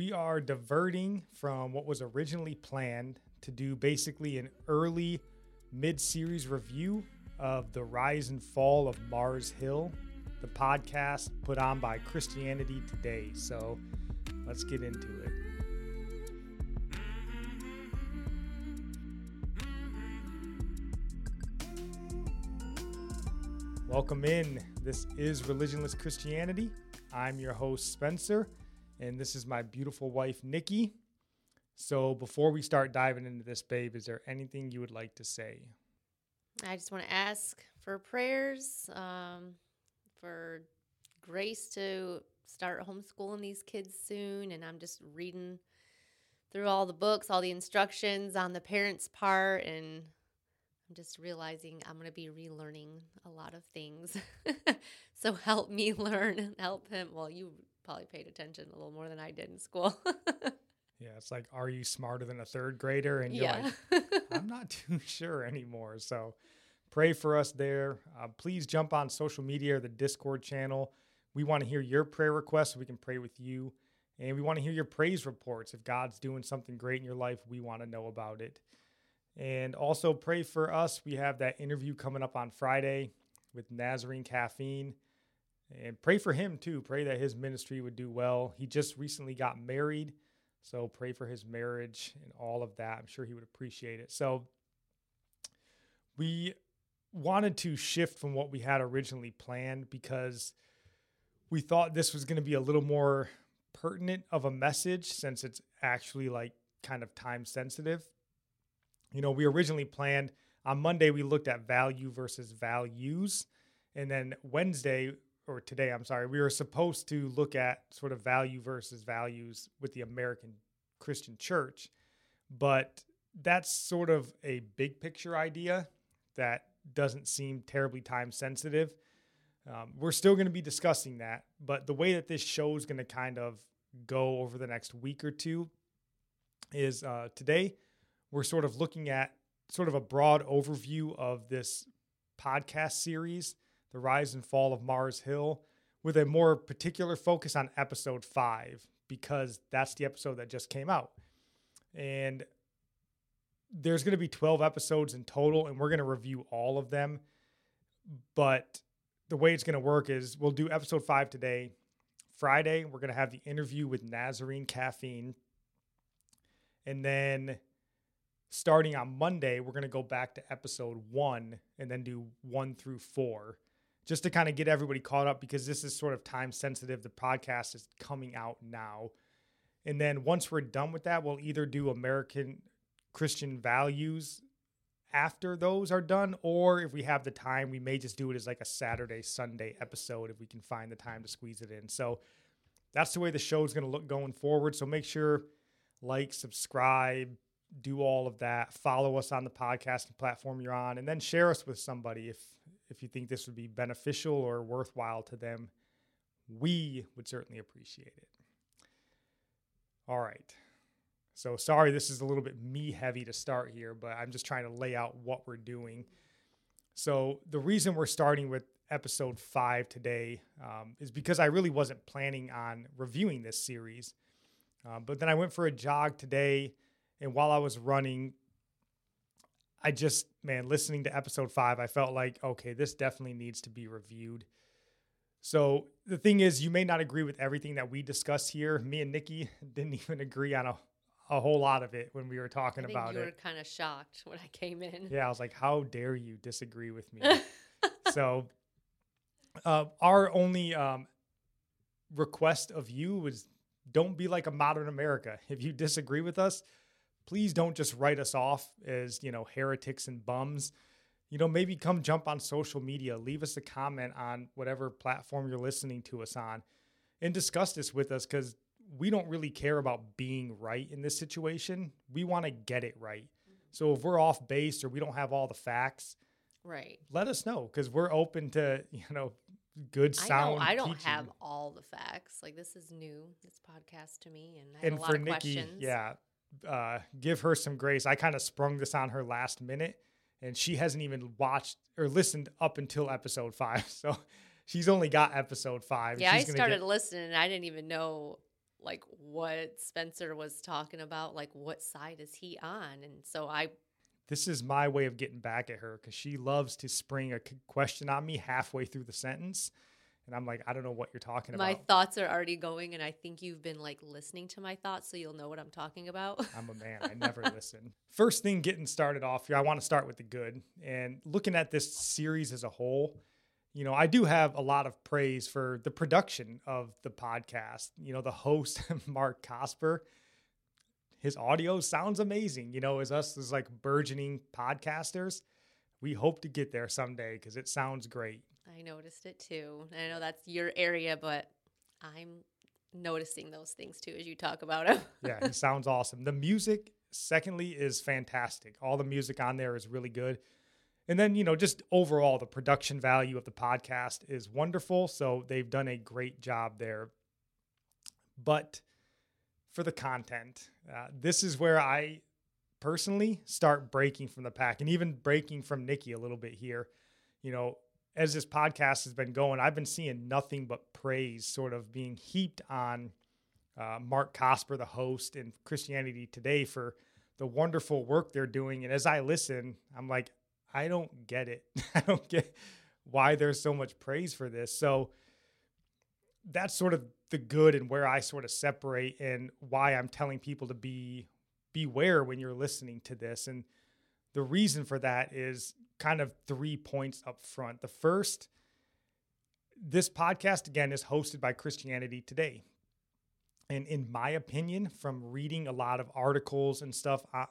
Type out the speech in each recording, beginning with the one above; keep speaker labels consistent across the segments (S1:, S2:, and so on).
S1: We are diverting from what was originally planned to do basically an early mid series review of the rise and fall of Mars Hill, the podcast put on by Christianity Today. So let's get into it. Welcome in. This is Religionless Christianity. I'm your host, Spencer, and this is my beautiful wife, Nikki. So, before we start diving into this, babe, is there anything you would like to say?
S2: I just want to ask for prayers, um, for grace to start homeschooling these kids soon. And I'm just reading through all the books, all the instructions on the parents' part, and I'm just realizing I'm going to be relearning a lot of things. so help me learn, and help him. Well, you probably paid attention a little more than I did in school.
S1: yeah, it's like, are you smarter than a third grader? And you're
S2: yeah.
S1: like, I'm not too sure anymore. So pray for us there. Uh, please jump on social media or the Discord channel. We want to hear your prayer requests so we can pray with you. And we want to hear your praise reports. If God's doing something great in your life, we want to know about it. And also pray for us. We have that interview coming up on Friday with Nazarene Caffeine. And pray for him too. Pray that his ministry would do well. He just recently got married. So pray for his marriage and all of that. I'm sure he would appreciate it. So we wanted to shift from what we had originally planned because we thought this was going to be a little more pertinent of a message since it's actually like kind of time sensitive you know, we originally planned on Monday, we looked at value versus values. And then Wednesday, or today, I'm sorry, we were supposed to look at sort of value versus values with the American Christian church. But that's sort of a big picture idea that doesn't seem terribly time sensitive. Um, we're still going to be discussing that, but the way that this show is going to kind of go over the next week or two is uh, today we're sort of looking at sort of a broad overview of this podcast series, The Rise and Fall of Mars Hill, with a more particular focus on episode five, because that's the episode that just came out. And there's going to be 12 episodes in total, and we're going to review all of them. But the way it's going to work is we'll do episode five today. Friday, we're going to have the interview with Nazarene Caffeine. And then starting on Monday, we're going to go back to episode one and then do one through four just to kind of get everybody caught up because this is sort of time sensitive. The podcast is coming out now. And then once we're done with that, we'll either do American Christian values after those are done, or if we have the time, we may just do it as like a Saturday, Sunday episode if we can find the time to squeeze it in. So that's the way the show is going to look going forward. So make sure like, subscribe, do all of that. Follow us on the podcasting platform you're on, and then share us with somebody if if you think this would be beneficial or worthwhile to them. We would certainly appreciate it. All right. So sorry, this is a little bit me heavy to start here, but I'm just trying to lay out what we're doing. So the reason we're starting with episode five today um, is because I really wasn't planning on reviewing this series. Uh, but then I went for a jog today and while I was running, I just, man, listening to episode five, I felt like, okay, this definitely needs to be reviewed. So the thing is, you may not agree with everything that we discuss here. Me and Nikki didn't even agree on a, a whole lot of it when we were talking about
S2: you
S1: it.
S2: You were kind of shocked when I came in.
S1: Yeah, I was like, how dare you disagree with me? so uh, our only um, request of you was don't be like a modern America. If you disagree with us, please don't just write us off as, you know, heretics and bums. You know, maybe come jump on social media, leave us a comment on whatever platform you're listening to us on and discuss this with us because we don't really care about being right in this situation. We want to get it right. Mm-hmm. So if we're off base or we don't have all the facts,
S2: Right.
S1: let us know because we're open to you know good
S2: I
S1: sound.
S2: know I don't have all the facts. Like this is new, this podcast to me, and I have
S1: and
S2: a lot
S1: for
S2: of
S1: Nikki,
S2: questions.
S1: yeah, uh, give her some grace. I kind of sprung this on her last minute, and she hasn't even watched or listened up until episode five. So she's only got episode five.
S2: Yeah, I started
S1: get-
S2: listening and I didn't even know like what Spencer was talking about, like what side is he on? And so I
S1: this is my way of getting back at her because she loves to spring a question on me halfway through the sentence, and I'm like, I don't know what you're talking
S2: my
S1: about.
S2: My thoughts are already going and I think you've been like listening to my thoughts so you'll know what I'm talking about.
S1: I'm a man. I never listen. First thing getting started off here, I want to start with the good. And looking at this series as a whole, you know, I do have a lot of praise for the production of the podcast. You know, the host, Mark Cosper, his audio sounds amazing. You know, as us as like burgeoning podcasters, we hope to get there someday because it sounds great.
S2: I noticed it too. I know that's your area, but I'm noticing those things too as you talk about it.
S1: yeah, he sounds awesome. The music, secondly, is fantastic. All the music on there is really good. And then, you know, just overall, the production value of the podcast is wonderful. So they've done a great job there. But for the content, uh, this is where I personally start breaking from the pack and even breaking from Nikki a little bit here. You know, as this podcast has been going, I've been seeing nothing but praise sort of being heaped on uh, Mark Cosper, the host, and Christianity Today for the wonderful work they're doing. And as I listen, I'm like, I don't get it. I don't get why there's so much praise for this. So that's sort of the good and where I sort of separate and why I'm telling people to be beware when you're listening to this. And the reason for that is kind of three points up front. The first, this podcast again is hosted by Christianity Today. And in my opinion, from reading a lot of articles and stuff uh,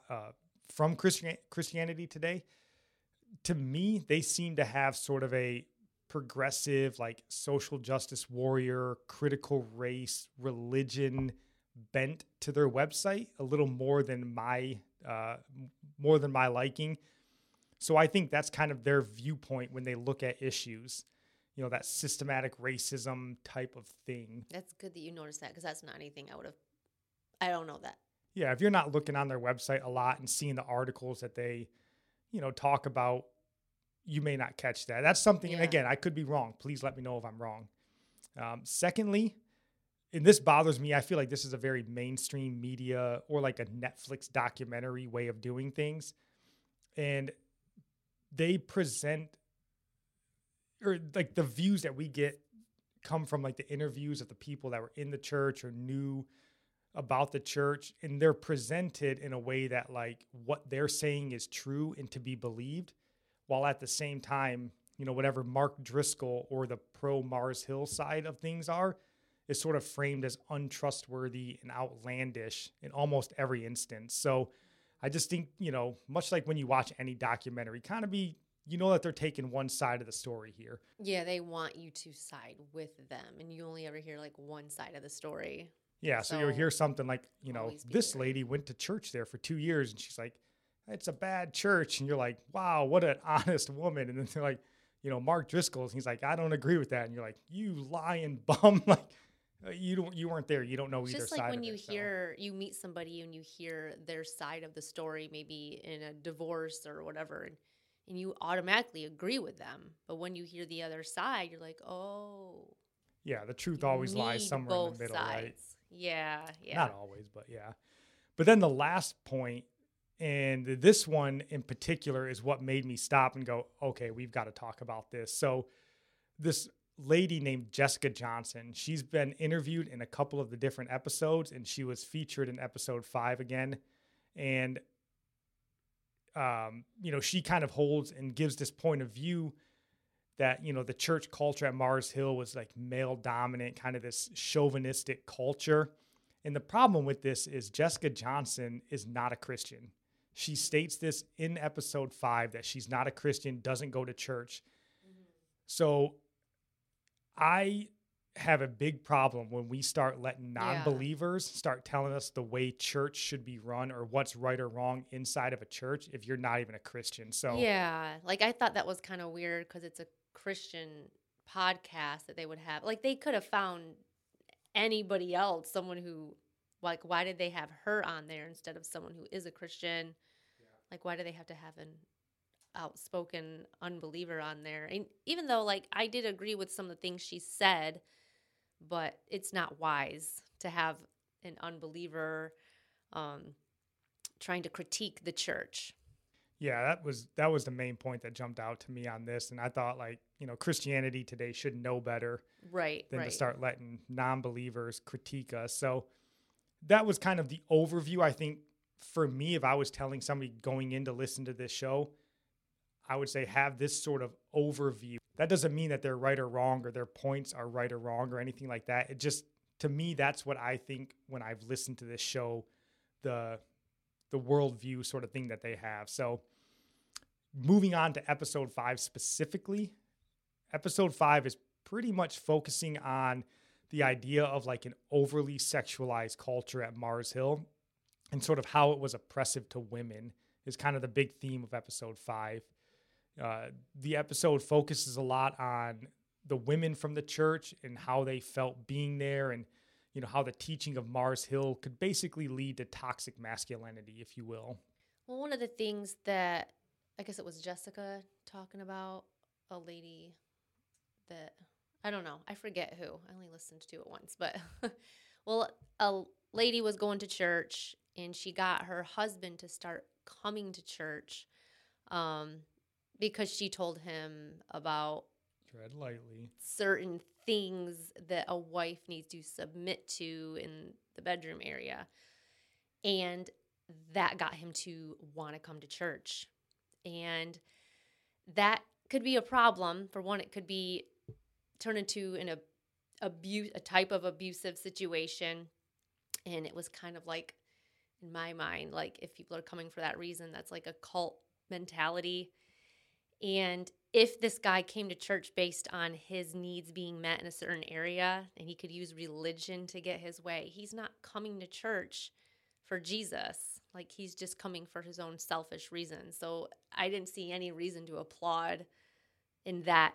S1: from Christian Christianity Today, to me, they seem to have sort of a progressive, like social justice warrior, critical race, religion bent to their website a little more than my uh, more than my liking. So I think that's kind of their viewpoint when they look at issues, you know, that systematic racism type of thing.
S2: that's good that you noticed that because that's not anything I would have. I don't know that.
S1: Yeah, if you're not looking on their website a lot and seeing the articles that they, you know, talk about, you may not catch that. That's something, and again, I could be wrong. Please let me know if I'm wrong. Um, secondly, and this bothers me, I feel like this is a very mainstream media or like a Netflix documentary way of doing things. And they present, or like the views that we get come from like the interviews of the people that were in the church or knew about the church and they're presented in a way that like what they're saying is true and to be believed while at the same time you know whatever mark driscoll or the pro mars hill side of things are is sort of framed as untrustworthy and outlandish in almost every instance. So i just think you know much like when you watch any documentary kind of be you know that they're taking one side of the story here
S2: Yeah, they want you to side with them, and you only ever hear like one side of the story.
S1: Yeah, so, you'll hear something like, you know, this
S2: aware.
S1: lady went to church there for two years and she's like, it's a bad church. And you're like, wow, what an honest woman. And then they're like, you know, Mark Driscoll, and he's like, I don't agree with that. And you're like, you lying bum. like, Uh, you don't, you weren't there. You don't know either.
S2: Just like when you
S1: it, so.
S2: hear you meet somebody and you hear their side of the story, maybe in a divorce or whatever, and, and you automatically agree with them. But when you hear the other side, you're like, oh,
S1: Yeah, the truth always lies somewhere in the middle, right?
S2: Yeah, yeah.
S1: Not always, but yeah. But then the last point, and this one in particular is what made me stop and go, okay, we've got to talk about this. So, this lady named Jessica Johnson, she's been interviewed in a couple of the different episodes, and she was featured in episode five again. And, um, you know, she kind of holds and gives this point of view that you know the church culture at Mars Hill was like male dominant, kind of this chauvinistic culture. And the problem with this is Jessica Johnson is not a Christian. She states this in episode five that she's not a Christian, doesn't go to church. So I have a big problem when we start letting non-believers start telling us the way church should be run or what's right or wrong inside of a church if you're not even a Christian. So
S2: Yeah, like I thought that was kind of weird because it's a Christian podcast that they would have. Like they could have found anybody else, someone who, like, why did they have her on there instead of someone who is a Christian? Like, why do they have to have an outspoken unbeliever on there? And even though, like, I did agree with some of the things she said, but it's not wise to have an unbeliever um, trying to critique the church.
S1: Yeah, that was that was the main point that jumped out to me on this, and I thought like you know Christianity today should know better
S2: Right,
S1: than
S2: right.
S1: to start letting non-believers critique us. So that was kind of the overview. I think for me, if I was telling somebody going in to listen to this show, I would say have this sort of overview. That doesn't mean that they're right or wrong or their points are right or wrong or anything like that. It just to me that's what I think when I've listened to this show, the the worldview sort of thing that they have. So moving on to episode five specifically, episode five is pretty much focusing on the idea of like an overly sexualized culture at Mars Hill and sort of how it was oppressive to women is kind of the big theme of episode five. Uh, the episode focuses a lot on the women from the church and how they felt being there and you know how the teaching of Mars Hill could basically lead to toxic masculinity if you will.
S2: Well, one of the things that I guess it was Jessica talking about a lady that I don't know, I forget who. I only listened to it once, but well, a lady was going to church and she got her husband to start coming to church um, because she told him about
S1: Tread lightly.
S2: certain things that a wife needs to submit to in the bedroom area. And that got him to want to come to church. And that could be a problem. For one, it could be turn into an ab- abuse a type of abusive situation. And it was kind of like in my mind, like if people are coming for that reason, that's like a cult mentality. And if this guy came to church based on his needs being met in a certain area and he could use religion to get his way, he's not coming to church for Jesus. Like he's just coming for his own selfish reasons. So I didn't see any reason to applaud in that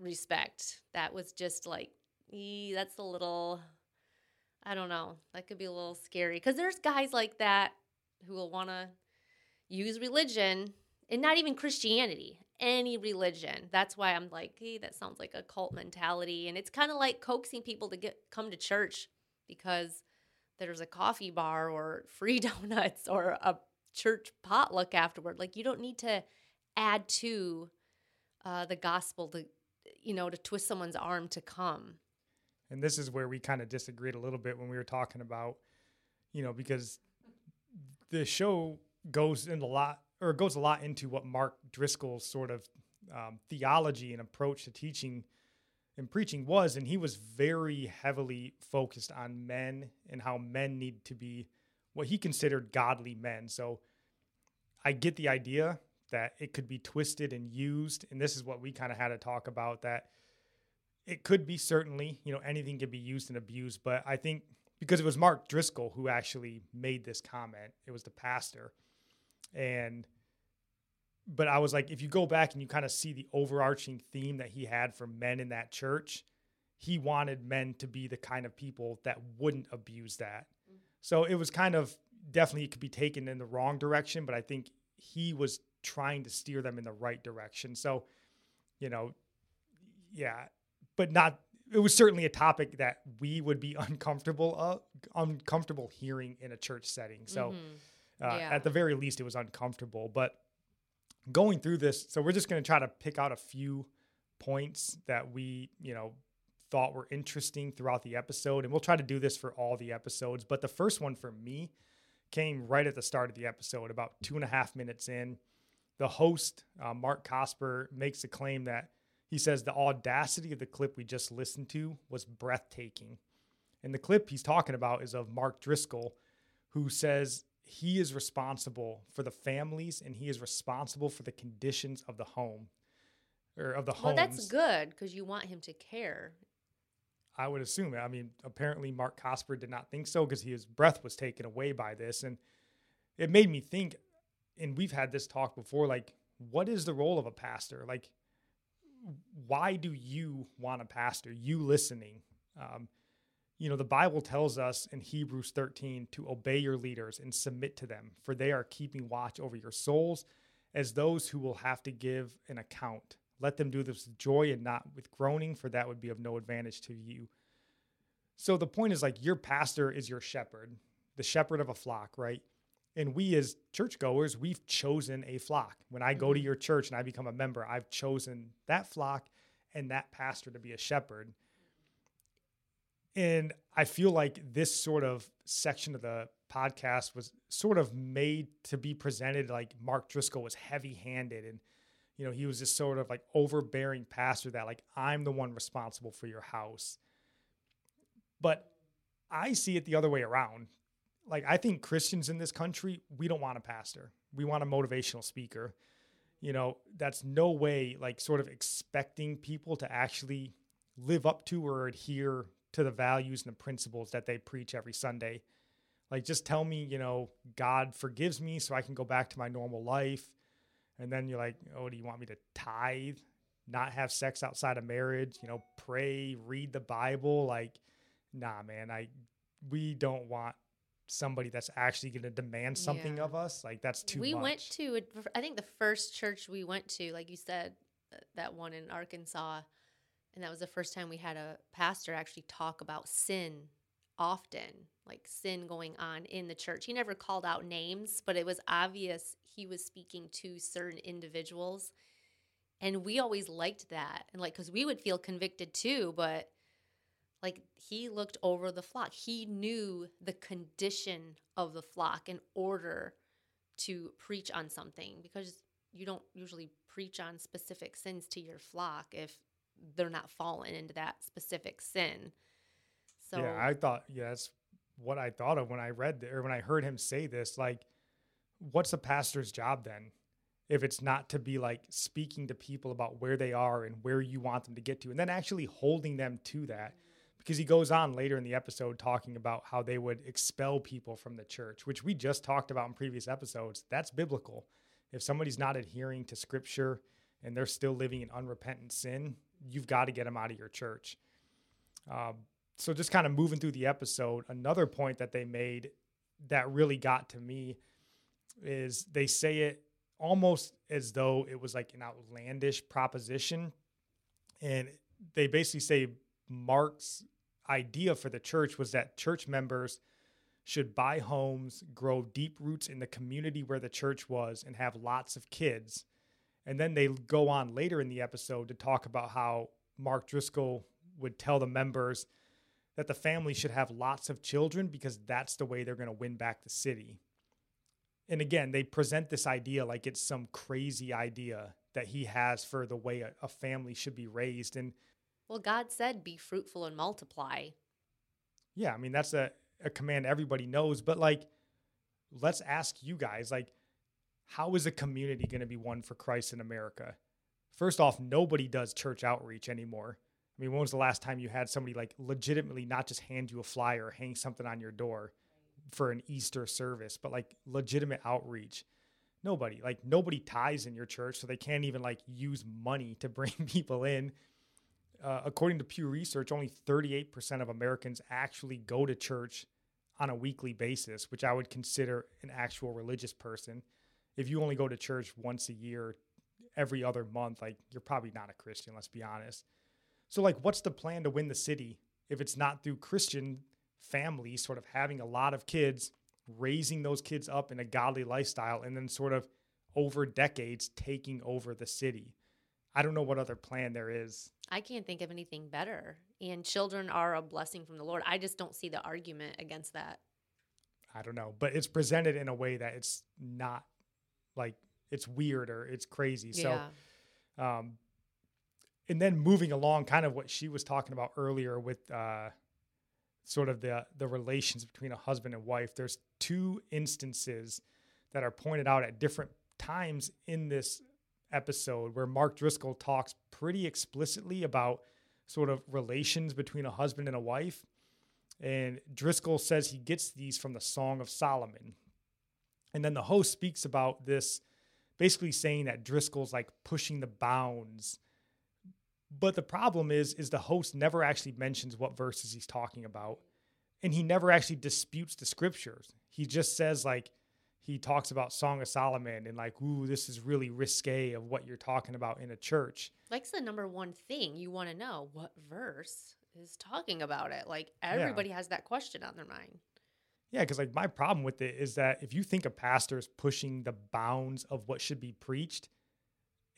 S2: respect. That was just like, that's a little, I don't know, that could be a little scary. Because there's guys like that who will want to use religion and not even Christianity, any religion. That's why I'm like, hey, that sounds like a cult mentality. And it's kind of like coaxing people to get come to church because there's a coffee bar or free donuts or a church potluck afterward. Like you don't need to add to uh, the gospel to, you know, to twist someone's arm to come.
S1: And this is where we kind of disagreed a little bit when we were talking about, you know, because the show goes in a lot or it goes a lot into what Mark Driscoll's sort of um, theology and approach to teaching and preaching was, and he was very heavily focused on men and how men need to be what he considered godly men. So I get the idea that it could be twisted and used, and this is what we kind of had to talk about that it could be certainly, you know, anything can be used and abused, but I think because it was Mark Driscoll who actually made this comment, it was the pastor. And but I was like, if you go back and you kind of see the overarching theme that he had for men in that church, he wanted men to be the kind of people that wouldn't abuse that. So it was kind of definitely it could be taken in the wrong direction, but I think he was trying to steer them in the right direction. So, you know, yeah, but not it was certainly a topic that we would be uncomfortable uh, uncomfortable hearing in a church setting. So,
S2: Mhm.
S1: Uh,
S2: Yeah.
S1: at the very least, it was uncomfortable. But going through this, so we're just going to try to pick out a few points that we, you know, thought were interesting throughout the episode, and we'll try to do this for all the episodes. But the first one for me came right at the start of the episode, about two and a half minutes in. The host, uh, Mark Cosper, makes a claim that he says the audacity of the clip we just listened to was breathtaking. And the clip he's talking about is of Mark Driscoll, who says he is responsible for the families and he is responsible for the conditions of the home or of the
S2: Well,
S1: homes.
S2: that's good because you want him to care.
S1: I would assume. I mean, apparently Mark Cosper did not think so because his breath was taken away by this. And it made me think, and we've had this talk before, like, what is the role of a pastor? Like, why do you want a pastor? You listening. Um, you know, the Bible tells us in Hebrews 13 to obey your leaders and submit to them, for they are keeping watch over your souls as those who will have to give an account. Let them do this with joy and not with groaning, for that would be of no advantage to you. So the point is like your pastor is your shepherd, the shepherd of a flock, right? And we as churchgoers, we've chosen a flock. When I go to mm-hmm. your church and I become a member, I've chosen that flock and that pastor to be a shepherd. And I feel like this sort of section of the podcast was sort of made to be presented like Mark Driscoll was heavy handed and you know he was this sort of like overbearing pastor that like I'm the one responsible for your house. But I see it the other way around. Like I think Christians in this country, we don't want a pastor. We want a motivational speaker. You know, that's no way like sort of expecting people to actually live up to or adhere to the values and the principles that they preach every Sunday. Like, just tell me, you know, God forgives me so I can go back to my normal life. And then you're like, oh, do you want me to tithe, not have sex outside of marriage, you know, pray, read the Bible? Like, nah, man, I, we don't want somebody that's actually going to demand something yeah. of us. Like, that's too
S2: we
S1: much.
S2: went to, I think the first church we went to, like you said, uh, that one in Arkansas, and that was the first time we had a pastor actually talk about sin often, like sin going on in the church. He never called out names, but it was obvious he was speaking to certain individuals. And we always liked that. And like, because we would feel convicted too, but like he looked over the flock. He knew the condition of the flock in order to preach on something because you don't usually preach on specific sins to your flock if they're not falling into that specific sin.
S1: So yeah, I thought yeah, that's what I thought of when I read the, or when I heard him say this. Like, what's a pastor's job then? If it's not to be like speaking to people about where they are and where you want them to get to, and then actually holding them to that. Because he goes on later in the episode talking about how they would expel people from the church, which we just talked about in previous episodes. That's biblical. If somebody's not adhering to scripture and they're still living in unrepentant sin, you've got to get them out of your church. Um, so just kind of moving through the episode, another point that they made that really got to me is they say it almost as though it was like an outlandish proposition. And they basically say Mark's idea for the church was that church members should buy homes, grow deep roots in the community where the church was, and have lots of kids. And then they go on later in the episode to talk about how Mark Driscoll would tell the members that the family should have lots of children because that's the way they're going to win back the city. And again, they present this idea like it's some crazy idea that he has for the way a, a family should be raised. And
S2: well, God said, be fruitful and multiply.
S1: Yeah, I mean, that's a, a command everybody knows. But like, let's ask you guys, like, how is a community going to be won for Christ in America? First off, nobody does church outreach anymore. I mean, when was the last time you had somebody like legitimately not just hand you a flyer or hang something on your door for an Easter service, but like legitimate outreach? Nobody. Like nobody ties in your church, so they can't even like use money to bring people in. Uh, according to Pew Research, only 38% of Americans actually go to church on a weekly basis, which I would consider an actual religious person. If you only go to church once a year, every other month, like you're probably not a Christian, let's be honest. So, like, what's the plan to win the city if it's not through Christian families sort of having a lot of kids, raising those kids up in a godly lifestyle, and then sort of over decades taking over the city? I don't know what other plan there is.
S2: I can't think of anything better. And children are a blessing from the Lord. I just don't see the argument against that.
S1: I don't know, but it's presented in a way that it's not like it's weird or it's crazy. Yeah. So, um, and then moving along, kind of what she was talking about earlier with uh, sort of the the relations between a husband and wife. There's two instances that are pointed out at different times in this episode where Mark Driscoll talks pretty explicitly about sort of relations between a husband and a wife. And Driscoll says he gets these from the Song of Solomon. And then the host speaks about this, basically saying that Driscoll's like pushing the bounds. But the problem is, is the host never actually mentions what verses he's talking about. And he never actually disputes the scriptures. He just says like he talks about Song of Solomon and like, ooh, this is really risque of what you're talking about in a church.
S2: Like the number one thing you want to know what verse is talking about it. Like everybody yeah. has that question on their mind.
S1: Yeah, because like my problem with it is that if you think a pastor is pushing the bounds of what should be preached,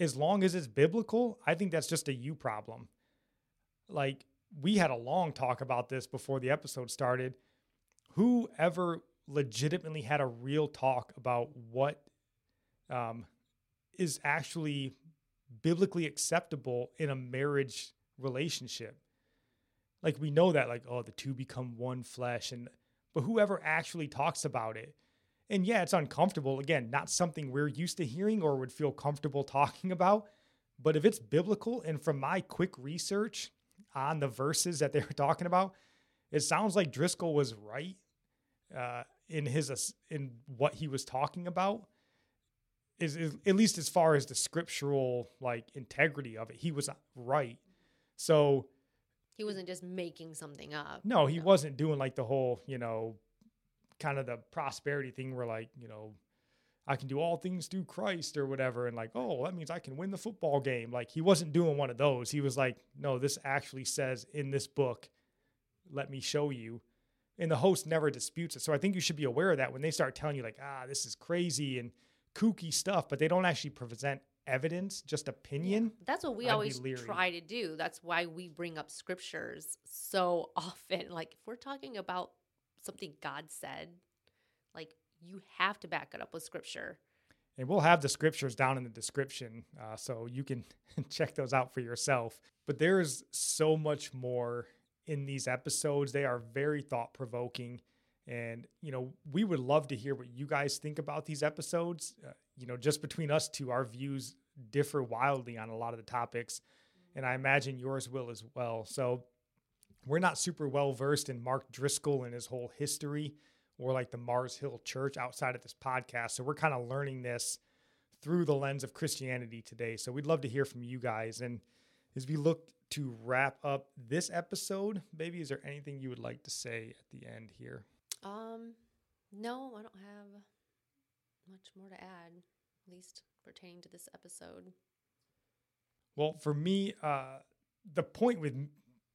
S1: as long as it's biblical, I think that's just a you problem. Like we had a long talk about this before the episode started. Whoever legitimately had a real talk about what um, is actually biblically acceptable in a marriage relationship. Like we know that, like, oh, the two become one flesh, and but whoever actually talks about it, and yeah, it's uncomfortable. Again, not something we're used to hearing or would feel comfortable talking about. But if it's biblical, and from my quick research on the verses that they were talking about, it sounds like Driscoll was right. Uh, in his in what he was talking about is, is, at least as far as the scriptural like integrity of it he was right so
S2: he wasn't just making something up
S1: no he no. wasn't doing like the whole you know kind of the prosperity thing where like you know I can do all things through Christ or whatever. And like, oh, that means I can win the football game. Like, he wasn't doing one of those. He was like, no, this actually says in this book, let me show you and the host never disputes it. So I think you should be aware of that when they start telling you like, ah, this is crazy and kooky stuff, but they don't actually present evidence, just opinion. Yeah,
S2: that's what we I'd always try to do. That's why we bring up scriptures so often. Like if we're talking about something God said, like you have to back it up with scripture.
S1: And we'll have the scriptures down in the description, uh, so you can check those out for yourself. But there's so much more in these episodes. They are very thought provoking. And, you know, we would love to hear what you guys think about these episodes. Uh, you know, just between us two, our views differ wildly on a lot of the topics. And I imagine yours will as well. So we're not super well versed in Mark Driscoll and his whole history or like the Mars Hill Church outside of this podcast. So we're kind of learning this through the lens of Christianity today. So we'd love to hear from you guys. And as we look to wrap up this episode, baby, is there anything you would like to say at the end here?
S2: Um, no, I don't have much more to add, at least pertaining to this episode.
S1: Well, for me, uh, the point with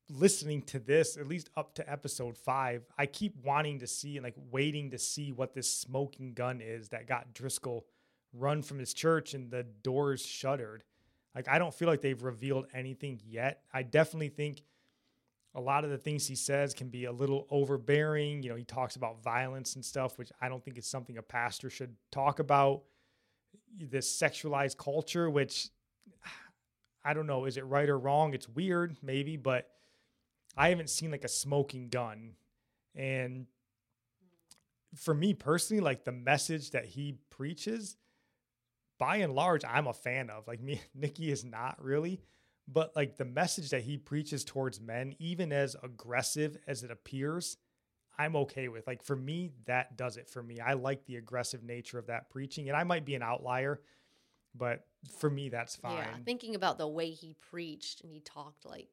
S1: listening to this, at least up to episode five, I keep wanting to see and like waiting to see what this smoking gun is that got Driscoll run from his church and the doors shuttered. Like I don't feel like they've revealed anything yet. I definitely think a lot of the things he says can be a little overbearing. You know, he talks about violence and stuff, which I don't think is something a pastor should talk about. This sexualized culture, which I don't know, is it right or wrong? It's weird, maybe, but I haven't seen like a smoking gun. And for me personally, like the message that he preaches by and large, I'm a fan of. Like me, Nikki is not really, but like the message that he preaches towards men, even as aggressive as it appears, I'm okay with. Like for me, that does it for me. I like the aggressive nature of that preaching, and I might be an outlier, but for me, that's fine. Yeah,
S2: thinking about the way he preached and he talked like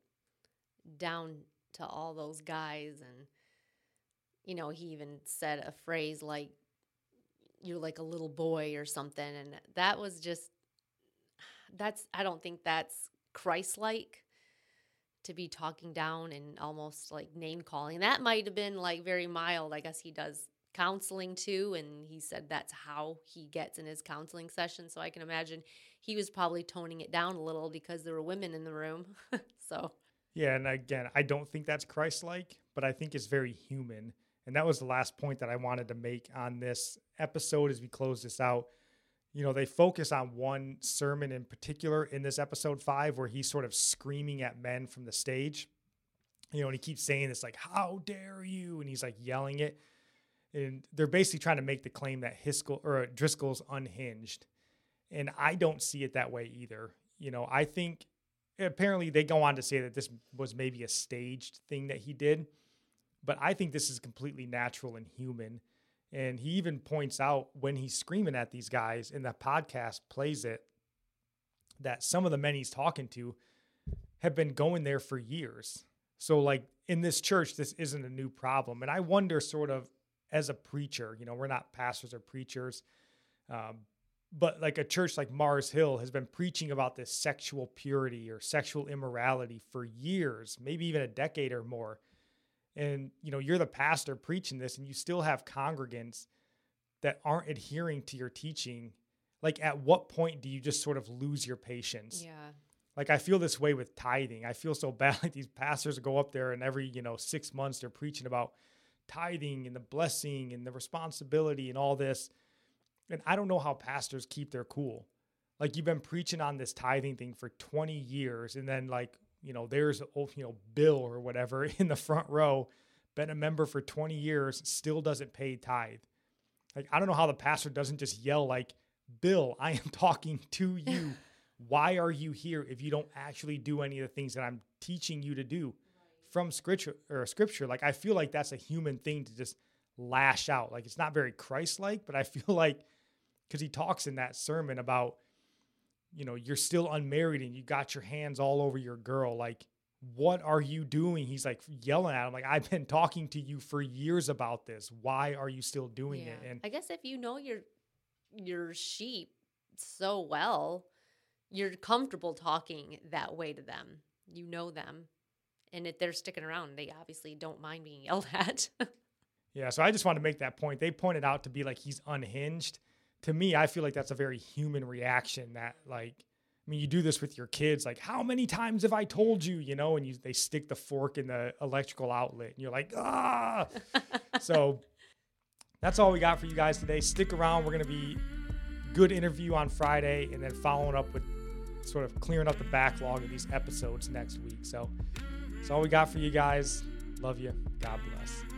S2: down to all those guys, and you know, he even said a phrase like you're like a little boy or something and that was just that's i don't think that's christ-like to be talking down and almost like name calling. That might have been like very mild. I guess he does counseling too and he said that's how he gets in his counseling session so i can imagine he was probably toning it down a little because there were women in the room. So
S1: yeah and again i don't think that's christ-like but i think it's very human. And that was the last point that I wanted to make on this episode as we close this out. You know, they focus on one sermon in particular in this episode five where he's sort of screaming at men from the stage. You know, and he keeps saying this, like, how dare you? And he's like yelling it. And they're basically trying to make the claim that Hiskel or uh, Driscoll's unhinged. And I don't see it that way either. You know, I think apparently they go on to say that this was maybe a staged thing that he did, but I think this is completely natural and human. And he even points out when he's screaming at these guys in the podcast plays it that some of the men he's talking to have been going there for years. So like in this church this isn't a new problem. And I wonder sort of as a preacher, you know, we're not pastors or preachers. Um, but like a church like Mars Hill has been preaching about this sexual purity or sexual immorality for years, maybe even a decade or more. And you know, you're the pastor preaching this and you still have congregants that aren't adhering to your teaching. Like at what point do you just sort of lose your patience?
S2: Yeah.
S1: Like I feel this way with tithing. I feel so bad like these pastors go up there and every, you know, 6 months they're preaching about tithing and the blessing and the responsibility and all this and I don't know how pastors keep their cool. Like you've been preaching on this tithing thing for 20 years, and then like you know there's oh, you know Bill or whatever in the front row, been a member for 20 years, still doesn't pay tithe. Like I don't know how the pastor doesn't just yell like, "Bill, I am talking to you. Why are you here if you don't actually do any of the things that I'm teaching you to do from scripture or scripture?" Like I feel like that's a human thing to just lash out. Like it's not very Christ-like, but I feel like because he talks in that sermon about you know you're still unmarried and you got your hands all over your girl like what are you doing he's like yelling at him like i've been talking to you for years about this why are you still doing
S2: yeah.
S1: it and
S2: I guess if you know your your sheep so well, you're comfortable talking that way to them. You know them. And if they're sticking around, they obviously don't mind being yelled at.
S1: yeah so i just wanted to make that point they pointed out to be like he's unhinged to me i feel like that's a very human reaction that like I mean, you do this with your kids. Like, how many times have I told you? You know, and you they stick the fork in the electrical outlet, and you're like, ah. so that's all we got for you guys today. Stick around. We're gonna be good interview on Friday, and then following up with sort of clearing up the backlog of these episodes next week. So that's all we got for you guys. Love you. God bless.